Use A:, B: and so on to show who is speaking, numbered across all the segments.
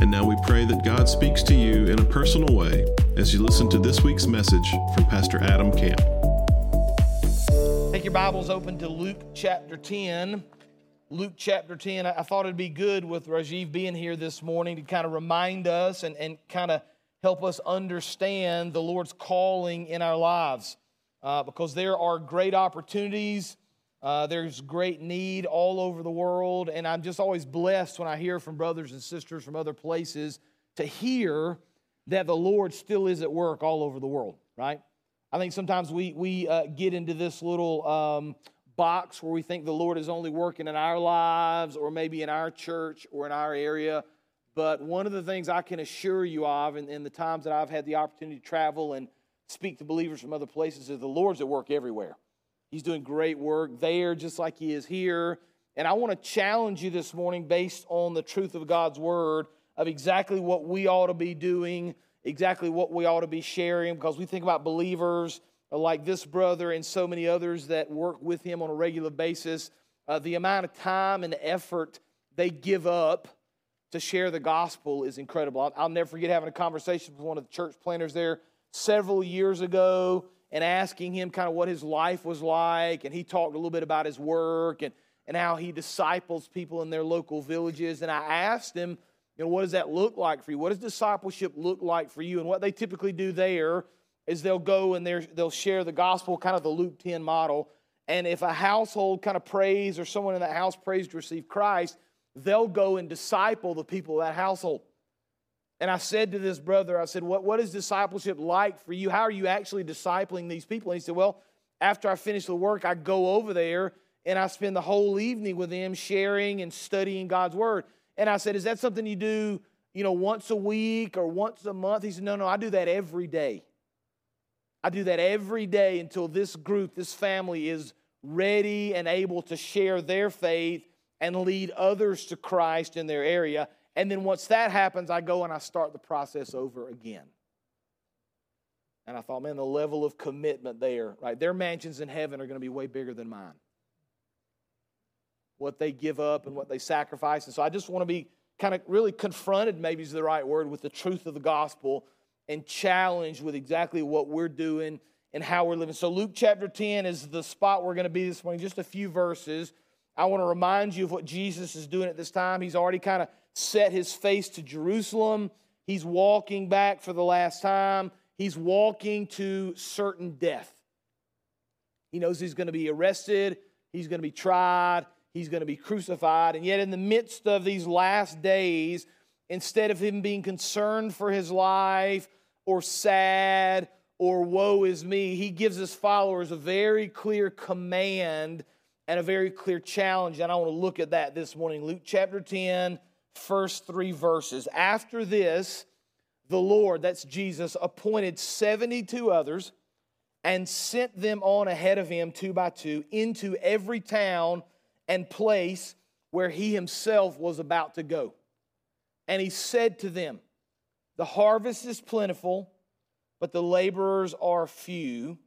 A: And now we pray that God speaks to you in a personal way as you listen to this week's message from Pastor Adam Camp.
B: Take your Bibles open to Luke chapter 10. Luke chapter 10. I thought it'd be good with Rajiv being here this morning to kind of remind us and, and kind of help us understand the Lord's calling in our lives. Uh, because there are great opportunities, uh, there's great need all over the world, and I'm just always blessed when I hear from brothers and sisters from other places to hear that the Lord still is at work all over the world, right? I think sometimes we, we uh, get into this little um, box where we think the Lord is only working in our lives or maybe in our church or in our area. But one of the things I can assure you of in, in the times that I've had the opportunity to travel and speak to believers from other places is the Lord's at work everywhere. He's doing great work there, just like He is here. And I want to challenge you this morning based on the truth of God's Word of exactly what we ought to be doing, exactly what we ought to be sharing, because we think about believers like this brother and so many others that work with him on a regular basis. Uh, the amount of time and effort they give up to share the gospel is incredible. I'll, I'll never forget having a conversation with one of the church planners there several years ago and asking him kind of what his life was like. And he talked a little bit about his work and, and how he disciples people in their local villages. And I asked him, you know, what does that look like for you? What does discipleship look like for you? And what they typically do there is they'll go and they'll share the gospel, kind of the Luke 10 model. And if a household kind of prays or someone in that house prays to receive Christ, they'll go and disciple the people of that household. And I said to this brother, I said, what, what is discipleship like for you? How are you actually discipling these people? And he said, Well, after I finish the work, I go over there and I spend the whole evening with them sharing and studying God's word. And I said, Is that something you do, you know, once a week or once a month? He said, No, no, I do that every day. I do that every day until this group, this family is ready and able to share their faith and lead others to Christ in their area. And then once that happens, I go and I start the process over again. And I thought, man, the level of commitment there, right? Their mansions in heaven are going to be way bigger than mine. What they give up and what they sacrifice. And so I just want to be kind of really confronted, maybe is the right word, with the truth of the gospel and challenged with exactly what we're doing and how we're living. So Luke chapter 10 is the spot we're going to be this morning, just a few verses. I want to remind you of what Jesus is doing at this time. He's already kind of set his face to Jerusalem. He's walking back for the last time. He's walking to certain death. He knows he's going to be arrested, he's going to be tried, he's going to be crucified. And yet, in the midst of these last days, instead of him being concerned for his life or sad or woe is me, he gives his followers a very clear command and a very clear challenge. And I want to look at that this morning. Luke chapter 10 first three verses. After this, the Lord, that's Jesus, appointed 72 others and sent them on ahead of him two by two into every town and place where he himself was about to go. And he said to them, The harvest is plentiful, but the laborers are few.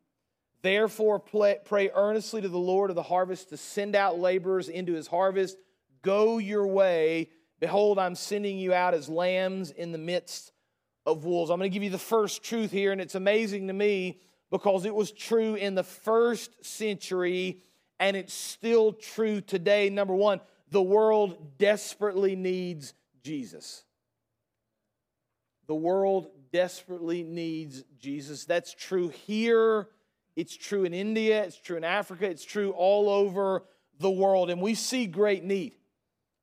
B: Therefore, pray earnestly to the Lord of the harvest to send out laborers into his harvest. Go your way. Behold, I'm sending you out as lambs in the midst of wolves. I'm going to give you the first truth here, and it's amazing to me because it was true in the first century and it's still true today. Number one, the world desperately needs Jesus. The world desperately needs Jesus. That's true here. It's true in India. It's true in Africa. It's true all over the world. And we see great need.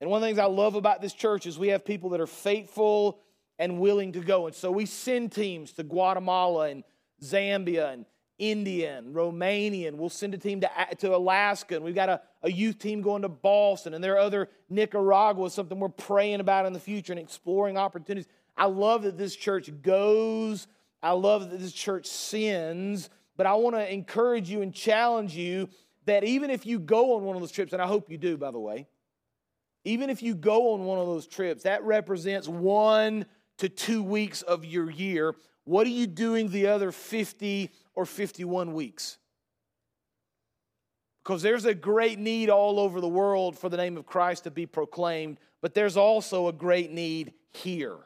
B: And one of the things I love about this church is we have people that are faithful and willing to go. And so we send teams to Guatemala and Zambia and India and Romania, and we'll send a team to, to Alaska, and we've got a, a youth team going to Boston, and there are other Nicaragua, something we're praying about in the future and exploring opportunities. I love that this church goes I love that this church sends, but I want to encourage you and challenge you that even if you go on one of those trips, and I hope you do, by the way, even if you go on one of those trips, that represents one to two weeks of your year. What are you doing the other 50 or 51 weeks? Because there's a great need all over the world for the name of Christ to be proclaimed, but there's also a great need here.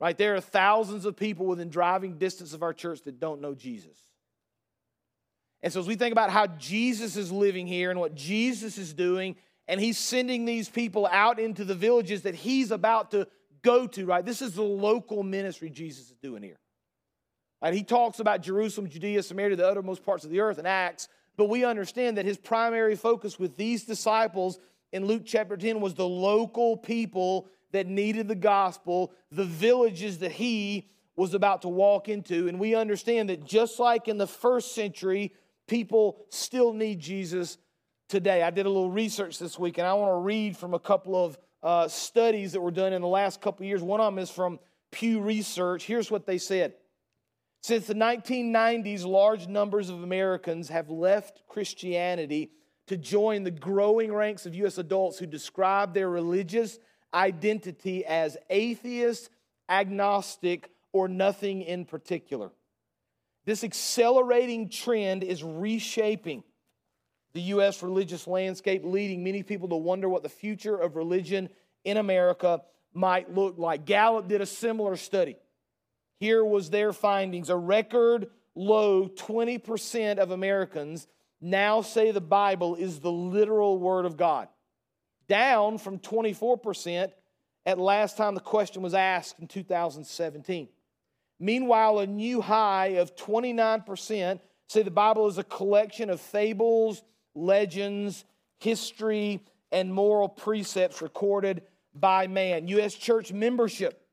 B: Right? There are thousands of people within driving distance of our church that don't know Jesus. And so, as we think about how Jesus is living here and what Jesus is doing, and he's sending these people out into the villages that he's about to go to, right? This is the local ministry Jesus is doing here. Right? He talks about Jerusalem, Judea, Samaria, the uttermost parts of the earth in Acts, but we understand that his primary focus with these disciples in Luke chapter 10 was the local people that needed the gospel, the villages that he was about to walk into. And we understand that just like in the first century, people still need Jesus today. I did a little research this week, and I want to read from a couple of uh, studies that were done in the last couple of years. One of them is from Pew Research. Here's what they said. Since the 1990s, large numbers of Americans have left Christianity to join the growing ranks of U.S. adults who describe their religious identity as atheist, agnostic, or nothing in particular. This accelerating trend is reshaping the U.S. religious landscape, leading many people to wonder what the future of religion in America might look like. Gallup did a similar study. Here was their findings. A record low 20% of Americans now say the Bible is the literal Word of God, down from 24% at last time the question was asked in 2017. Meanwhile, a new high of 29% say the Bible is a collection of fables, legends, history, and moral precepts recorded by man. U.S. church membership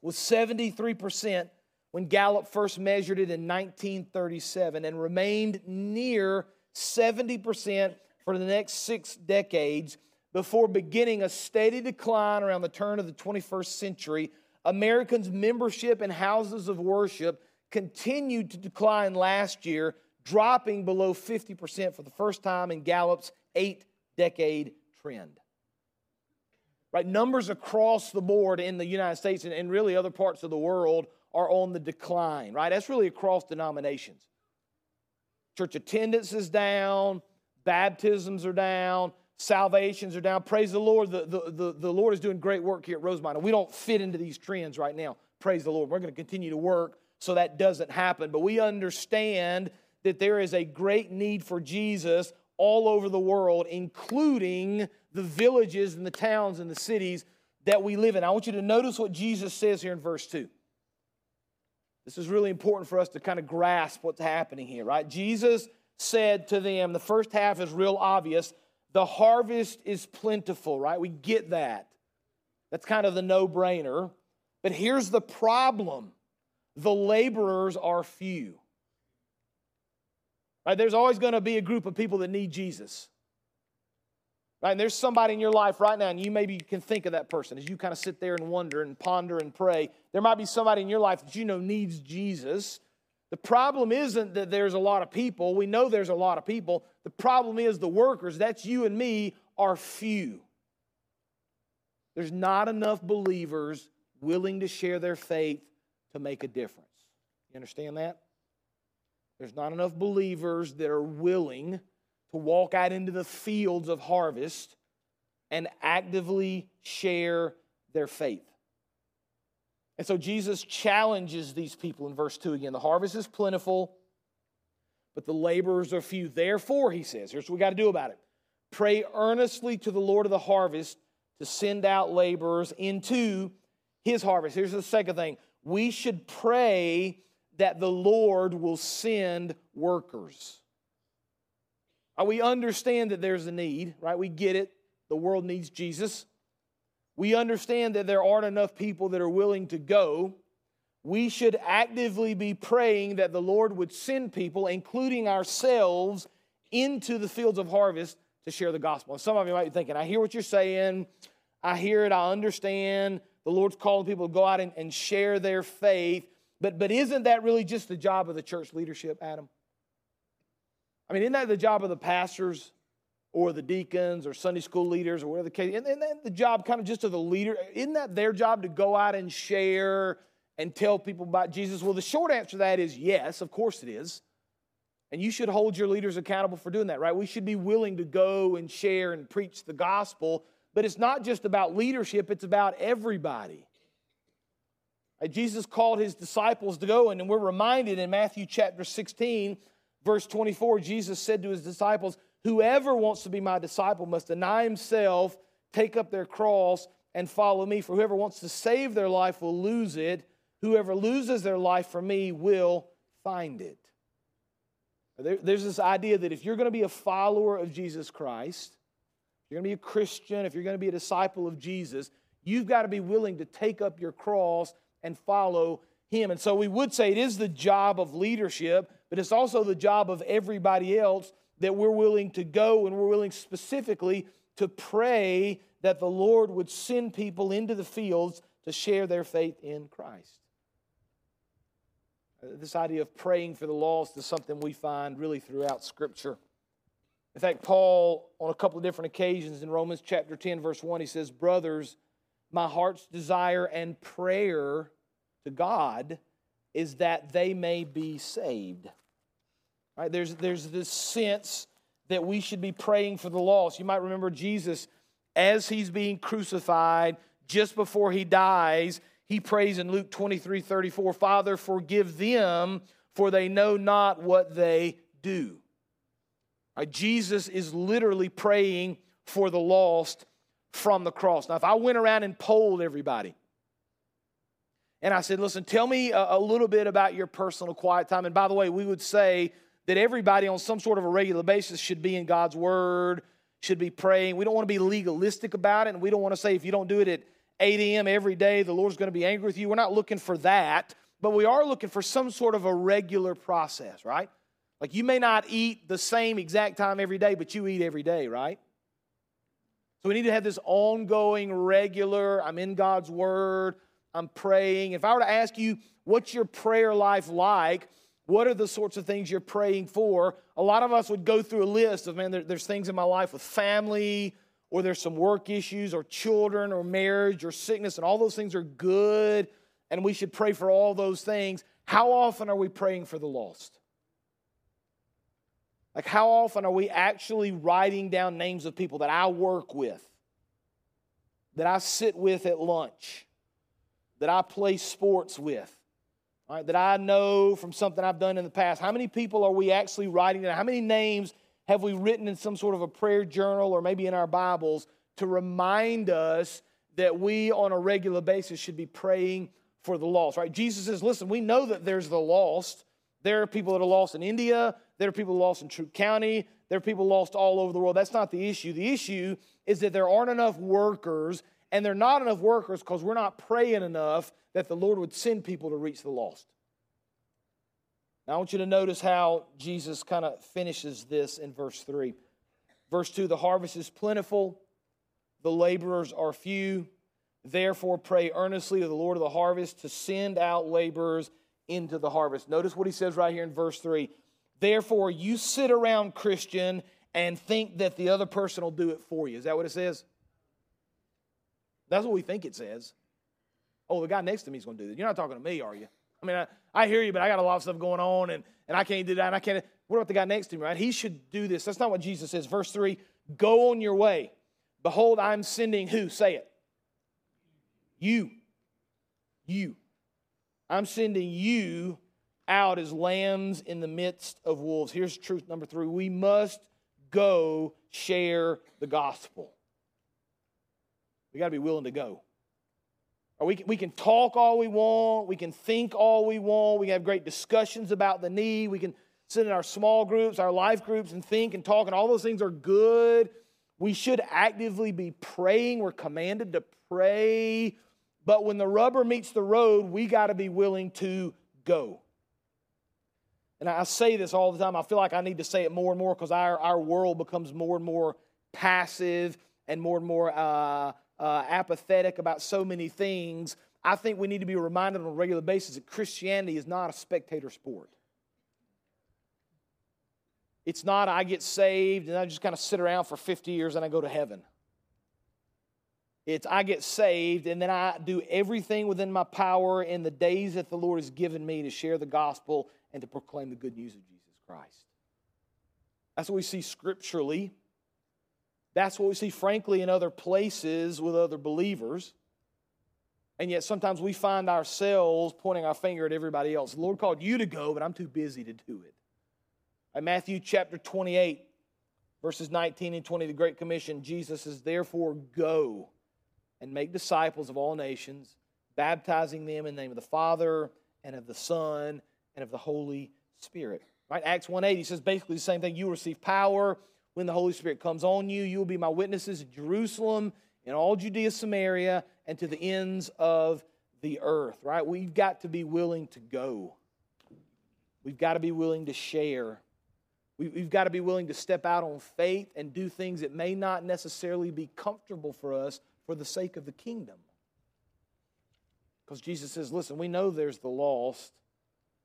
B: was 73% when Gallup first measured it in 1937 and remained near 70% for the next six decades before beginning a steady decline around the turn of the 21st century. Americans' membership in houses of worship continued to decline last year, dropping below 50% for the first time in Gallup's eight decade trend. Right, numbers across the board in the United States and, and really other parts of the world are on the decline, right? That's really across denominations. Church attendance is down, baptisms are down, salvations are down. Praise the Lord. The, the, the, the Lord is doing great work here at Rosemont. We don't fit into these trends right now. Praise the Lord. We're going to continue to work so that doesn't happen. But we understand that there is a great need for Jesus all over the world, including the villages and the towns and the cities that we live in. I want you to notice what Jesus says here in verse 2. This is really important for us to kind of grasp what's happening here, right? Jesus said to them, the first half is real obvious. The harvest is plentiful, right? We get that. That's kind of the no brainer. But here's the problem the laborers are few. Right? There's always going to be a group of people that need Jesus. Right? And there's somebody in your life right now, and you maybe can think of that person as you kind of sit there and wonder and ponder and pray. There might be somebody in your life that you know needs Jesus. The problem isn't that there's a lot of people. We know there's a lot of people. The problem is the workers, that's you and me, are few. There's not enough believers willing to share their faith to make a difference. You understand that? There's not enough believers that are willing to walk out into the fields of harvest and actively share their faith. And so Jesus challenges these people in verse 2 again. The harvest is plentiful, but the laborers are few. Therefore, he says, here's what we got to do about it pray earnestly to the Lord of the harvest to send out laborers into his harvest. Here's the second thing we should pray that the Lord will send workers. Uh, we understand that there's a need, right? We get it. The world needs Jesus. We understand that there aren't enough people that are willing to go. We should actively be praying that the Lord would send people, including ourselves, into the fields of harvest to share the gospel. And some of you might be thinking, I hear what you're saying. I hear it. I understand. the Lord's calling people to go out and, and share their faith. But, but isn't that really just the job of the church leadership, Adam? I mean, isn't that the job of the pastors or the deacons or Sunday school leaders or whatever the case? And, and the job kind of just of the leader, isn't that their job to go out and share and tell people about Jesus? Well, the short answer to that is yes, of course it is. And you should hold your leaders accountable for doing that, right? We should be willing to go and share and preach the gospel, but it's not just about leadership, it's about everybody. Uh, Jesus called his disciples to go, and we're reminded in Matthew chapter 16, verse 24, Jesus said to his disciples, Whoever wants to be my disciple must deny himself, take up their cross, and follow me. For whoever wants to save their life will lose it. Whoever loses their life for me will find it. There, there's this idea that if you're going to be a follower of Jesus Christ, you're going to be a Christian, if you're going to be a disciple of Jesus, you've got to be willing to take up your cross and follow him. And so we would say it is the job of leadership, but it's also the job of everybody else that we're willing to go and we're willing specifically to pray that the Lord would send people into the fields to share their faith in Christ. Uh, this idea of praying for the lost is something we find really throughout Scripture. In fact, Paul, on a couple of different occasions in Romans chapter 10, verse 1, he says, Brothers, my heart's desire and prayer to God is that they may be saved. Right? There's, there's this sense that we should be praying for the lost. You might remember Jesus as he's being crucified, just before he dies, he prays in Luke 23 34, Father, forgive them, for they know not what they do. Right? Jesus is literally praying for the lost from the cross. Now, if I went around and polled everybody, and I said, listen, tell me a, a little bit about your personal quiet time. And by the way, we would say that everybody on some sort of a regular basis should be in God's Word, should be praying. We don't want to be legalistic about it, and we don't want to say if you don't do it at 8 a.m. every day, the Lord's going to be angry with you. We're not looking for that, but we are looking for some sort of a regular process, right? Like you may not eat the same exact time every day, but you eat every day, right? So we need to have this ongoing, regular, I'm in God's Word, I'm praying. If I were to ask you, what's your prayer life like? What are the sorts of things you're praying for? A lot of us would go through a list of, man, there, there's things in my life with family, or there's some work issues, or children, or marriage, or sickness, and all those things are good, and we should pray for all those things. How often are we praying for the lost? Like, how often are we actually writing down names of people that I work with, that I sit with at lunch, that I play sports with? that I know from something I've done in the past? How many people are we actually writing down? How many names have we written in some sort of a prayer journal or maybe in our Bibles to remind us that we on a regular basis should be praying for the lost, right? Jesus says, listen, we know that there's the lost. There are people that are lost in India. There are people lost in Troup County. There are people lost all over the world. That's not the issue. The issue is that there aren't enough workers, and there are not enough workers because we're not praying enough that the Lord would send people to reach the lost. Now, I want you to notice how Jesus kind of finishes this in verse 3. Verse 2 The harvest is plentiful, the laborers are few. Therefore, pray earnestly to the Lord of the harvest to send out laborers into the harvest. Notice what he says right here in verse 3. Therefore, you sit around, Christian, and think that the other person will do it for you. Is that what it says? That's what we think it says. Oh, the guy next to me is going to do this. You're not talking to me, are you? I mean, I, I hear you, but I got a lot of stuff going on, and, and I can't do that, and I can't. What about the guy next to me, right? He should do this. That's not what Jesus says. Verse 3 Go on your way. Behold, I'm sending who? Say it. You. You. I'm sending you out as lambs in the midst of wolves. Here's truth number three we must go share the gospel. We got to be willing to go. We can, we can talk all we want, we can think all we want, we can have great discussions about the need, we can sit in our small groups, our life groups, and think and talk, and all those things are good. We should actively be praying. We're commanded to pray. But when the rubber meets the road, we got to be willing to go. And I say this all the time. I feel like I need to say it more and more because our, our world becomes more and more passive and more and more uh, uh, apathetic about so many things, I think we need to be reminded on a regular basis that Christianity is not a spectator sport. It's not I get saved and I just kind of sit around for 50 years and I go to heaven. It's I get saved and then I do everything within my power in the days that the Lord has given me to share the gospel and to proclaim the good news of Jesus Christ. That's what we see scripturally. That's what we see, frankly, in other places with other believers. And yet sometimes we find ourselves pointing our finger at everybody else. The Lord called you to go, but I'm too busy to do it. In Matthew chapter 28, verses 19 and 20, the Great Commission, Jesus says, Therefore, go and make disciples of all nations, baptizing them in the name of the Father and of the Son and of the Holy Spirit. Right? Acts 1 8, he says basically the same thing. You receive power when the Holy Spirit comes on you. You will be my witnesses in Jerusalem, in all Judea, Samaria, and to the ends of the earth. Right? We've got to be willing to go. We've got to be willing to share. We've got to be willing to step out on faith and do things that may not necessarily be comfortable for us for the sake of the kingdom. Because Jesus says, listen, we know there's the lost.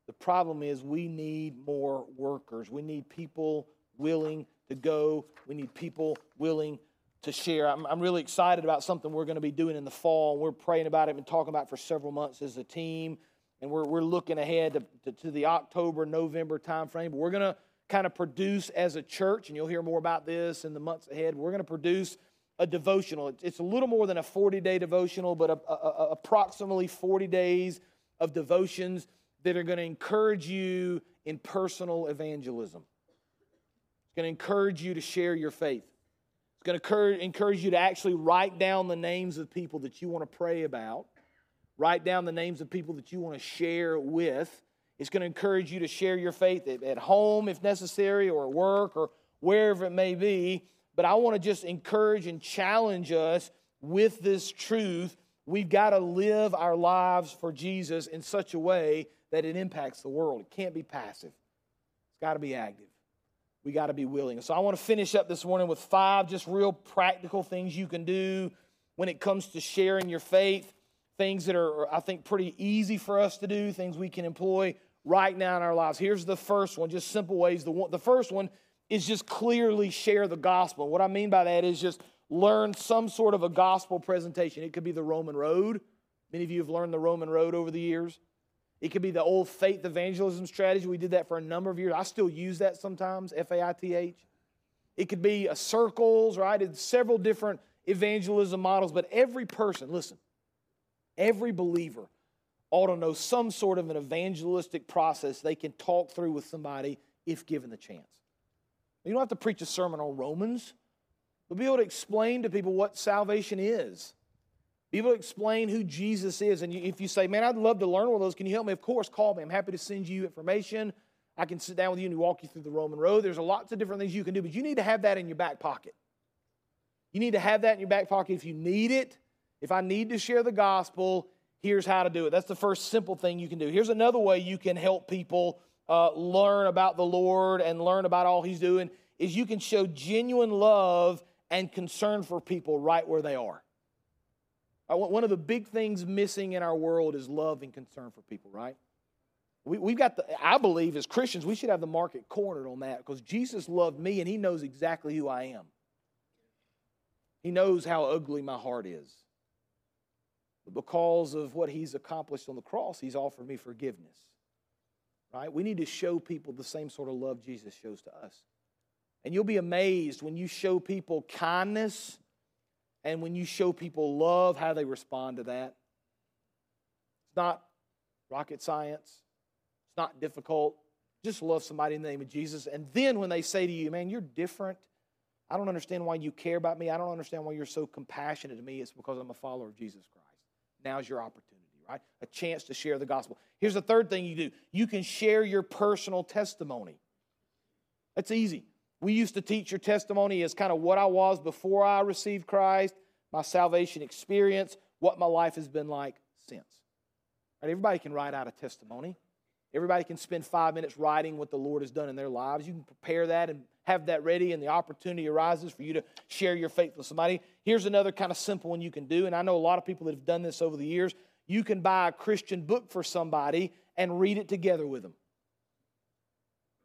B: The problem is we need more workers. We need people willing to go. We need people willing to share. I'm, I'm really excited about something we're going to be doing in the fall. We're praying about it and talking about it for several months as a team. And we're, we're looking ahead to, to, to the October, November timeframe. But we're going to kind of produce as a church, and you'll hear more about this in the months ahead. We're going to produce a devotional. It's a little more than a 40 day devotional, but a, a, a, approximately 40 days of devotions that are going to encourage you in personal evangelism. It's going to encourage you to share your faith. It's going to encourage you to actually write down the names of people that you want to pray about, write down the names of people that you want to share with. It's going to encourage you to share your faith at home if necessary, or at work, or wherever it may be but I want to just encourage and challenge us with this truth. We've got to live our lives for Jesus in such a way that it impacts the world. It can't be passive, it's got to be active. We got to be willing. So I want to finish up this morning with five just real practical things you can do when it comes to sharing your faith. Things that are, I think, pretty easy for us to do, things we can employ right now in our lives. Here's the first one, just simple ways. The, one, the first one is just clearly share the gospel. What I mean by that is just learn some sort of a gospel presentation. It could be the Roman road. Many of you have learned the Roman road over the years. It could be the old faith evangelism strategy. We did that for a number of years. I still use that sometimes, F A I T H. It could be a circles, right? It's several different evangelism models, but every person, listen, every believer ought to know some sort of an evangelistic process they can talk through with somebody if given the chance. You don't have to preach a sermon on Romans, but be able to explain to people what salvation is. To explain who Jesus is. And if you say, man, I'd love to learn one of those, can you help me? Of course, call me. I'm happy to send you information. I can sit down with you and walk you through the Roman road. There's lots of different things you can do, but you need to have that in your back pocket. You need to have that in your back pocket if you need it. If I need to share the gospel, here's how to do it. That's the first simple thing you can do. Here's another way you can help people uh, learn about the Lord and learn about all He's doing is you can show genuine love and concern for people right where they are. Uh, one of the big things missing in our world is love and concern for people, right? We, have got the, I believe as Christians, we should have the market cornered on that because Jesus loved me and He knows exactly who I am. He knows how ugly my heart is. But because of what He's accomplished on the cross, He's offered me forgiveness right? We need to show people the same sort of love Jesus shows to us. And you'll be amazed when you show people kindness and when you show people love, how they respond to that. It's not rocket science, it's not difficult. Just love somebody in the name of Jesus. And then when they say to you, man, you're different. I don't understand why you care about me. I don't understand why you're so compassionate to me. It's because I'm a follower of Jesus Christ. Now's your opportunity right? A chance to share the gospel. Here's the third thing you do you can share your personal testimony. That's easy. We used to teach your testimony as kind of what I was before I received Christ, my salvation experience, what my life has been like since. Right? Everybody can write out a testimony. Everybody can spend five minutes writing what the Lord has done in their lives. You can prepare that and have that ready, and the opportunity arises for you to share your faith with somebody. Here's another kind of simple one you can do, and I know a lot of people that have done this over the years. You can buy a Christian book for somebody and read it together with them.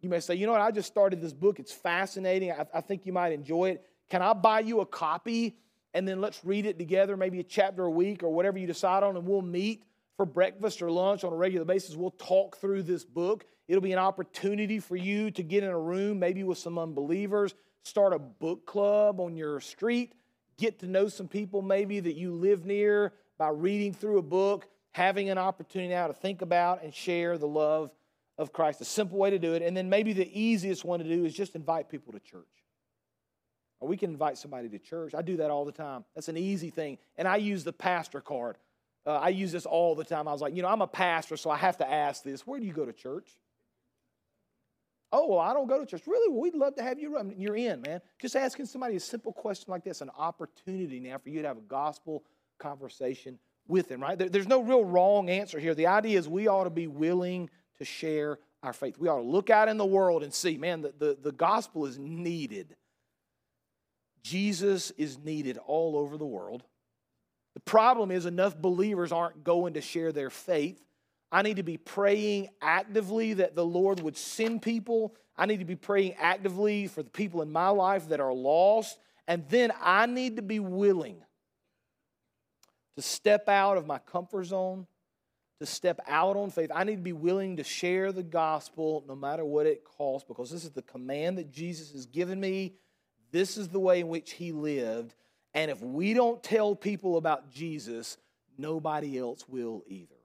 B: You may say, you know what, I just started this book. It's fascinating. I, I think you might enjoy it. Can I buy you a copy and then let's read it together, maybe a chapter a week or whatever you decide on, and we'll meet for breakfast or lunch on a regular basis. We'll talk through this book. It'll be an opportunity for you to get in a room, maybe with some unbelievers, start a book club on your street, get to know some people maybe that you live near by reading through a book, having an opportunity now to think about and share the love of Christ. A simple way to do it. And then maybe the easiest one to do is just invite people to church. Or we can invite somebody to church. I do that all the time. That's an easy thing. And I use the pastor card. Uh, I use this all the time. I was like, you know, I'm a pastor, so I have to ask this. Where do you go to church? Oh, well, I don't go to church. Really? Well, we'd love to have you. You're in, man. Just asking somebody a simple question like this, an opportunity now for you to have a gospel conversation with them, right? There's no real wrong answer here. The idea is we ought to be willing to share our faith. We ought to look out in the world and see, man, the, the, the gospel is needed. Jesus is needed all over the world. The problem is, enough believers aren't going to share their faith. I need to be praying actively that the Lord would send people. I need to be praying actively for the people in my life that are lost. And then I need to be willing to step out of my comfort zone, to step out on faith. I need to be willing to share the gospel no matter what it costs because this is the command that Jesus has given me. This is the way in which he lived. And if we don't tell people about Jesus, nobody else will either.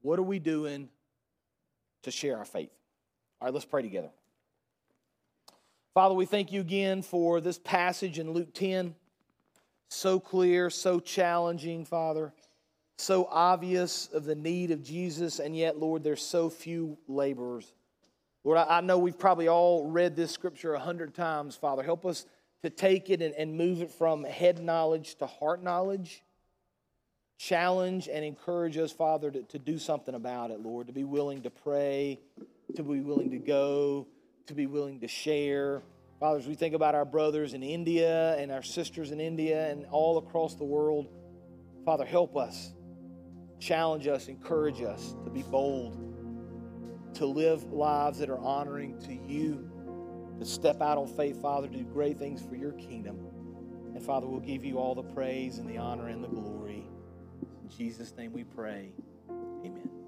B: What are we doing to share our faith? All right, let's pray together. Father, we thank you again for this passage in Luke 10. So clear, so challenging, Father. So obvious of the need of Jesus, and yet, Lord, there's so few laborers. Lord, I know we've probably all read this scripture a hundred times, Father. Help us to take it and, and move it from head knowledge to heart knowledge. Challenge and encourage us, Father, to, to do something about it, Lord, to be willing to pray, to be willing to go, to be willing to share. Father, as we think about our brothers in India and our sisters in India and all across the world, Father, help us, challenge us, encourage us to be bold, to live lives that are honoring to you to step out on faith, Father, to do great things for your kingdom. And Father, we'll give you all the praise and the honor and the glory. In Jesus' name we pray. Amen.